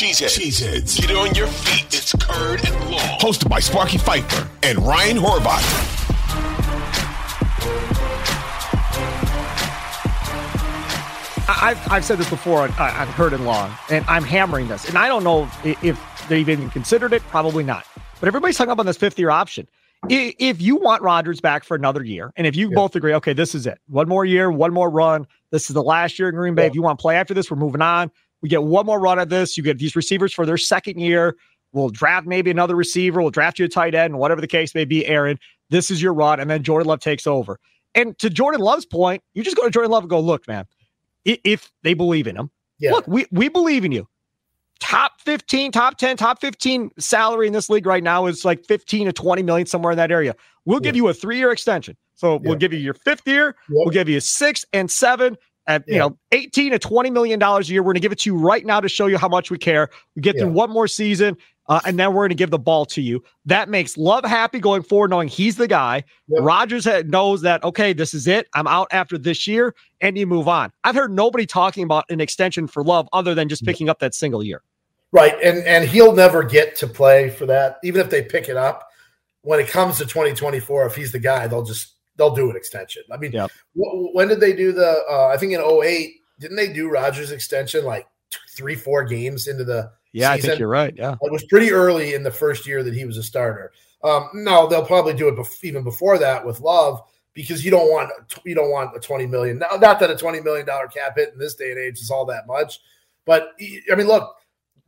Cheeseheads. Cheeseheads. Get on your feet. It's Curd and Long. Hosted by Sparky Fifer and Ryan Horvath. I've, I've said this before on, uh, on Curd and Long, and I'm hammering this. And I don't know if they've even considered it, probably not. But everybody's hung up on this fifth year option. If you want Rodgers back for another year, and if you yeah. both agree, okay, this is it, one more year, one more run, this is the last year in Green Bay. Yeah. If you want to play after this, we're moving on. We get one more run at this. You get these receivers for their second year. We'll draft maybe another receiver. We'll draft you a tight end, whatever the case may be. Aaron, this is your run, and then Jordan Love takes over. And to Jordan Love's point, you just go to Jordan Love and go, look, man, if they believe in him. Yeah. Look, we, we believe in you. Top 15, top 10, top 15 salary in this league right now is like 15 to 20 million, somewhere in that area. We'll yeah. give you a three year extension. So yeah. we'll give you your fifth year, yep. we'll give you six and seven at yeah. you know 18 to 20 million dollars a year. We're going to give it to you right now to show you how much we care. We get through one more season uh, and then we're going to give the ball to you. That makes Love happy going forward, knowing he's the guy. Yep. Rodgers knows that, okay, this is it. I'm out after this year, and you move on. I've heard nobody talking about an extension for Love other than just picking up that single year. Right. And, and he'll never get to play for that, even if they pick it up. When it comes to 2024, if he's the guy, they'll just they'll do an extension. I mean, w- when did they do the? Uh, I think in 08, didn't they do Rodgers extension like three, four games into the yeah, season. I think you're right. Yeah, it was pretty early in the first year that he was a starter. Um, no, they'll probably do it bef- even before that with Love because you don't want you don't want a twenty million. Now, not that a twenty million dollar cap hit in this day and age is all that much, but I mean, look,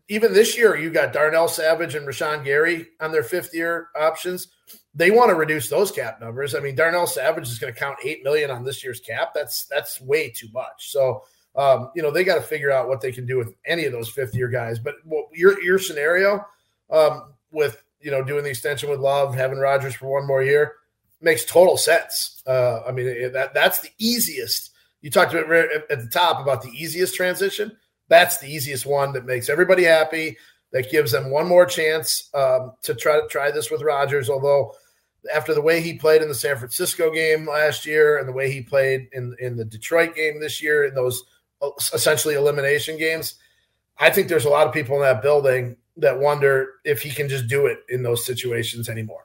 even this year you got Darnell Savage and Rashan Gary on their fifth year options. They want to reduce those cap numbers. I mean, Darnell Savage is going to count eight million on this year's cap. That's that's way too much. So um, you know, they got to figure out what they can do with any of those fifth year guys. But well, your your scenario um, with you know doing the extension with Love, having Rodgers for one more year makes total sense. Uh, I mean, that that's the easiest. You talked about at the top about the easiest transition. That's the easiest one that makes everybody happy. That gives them one more chance um, to try to try this with Rodgers. Although after the way he played in the San Francisco game last year and the way he played in in the Detroit game this year in those essentially elimination games. I think there's a lot of people in that building that wonder if he can just do it in those situations anymore.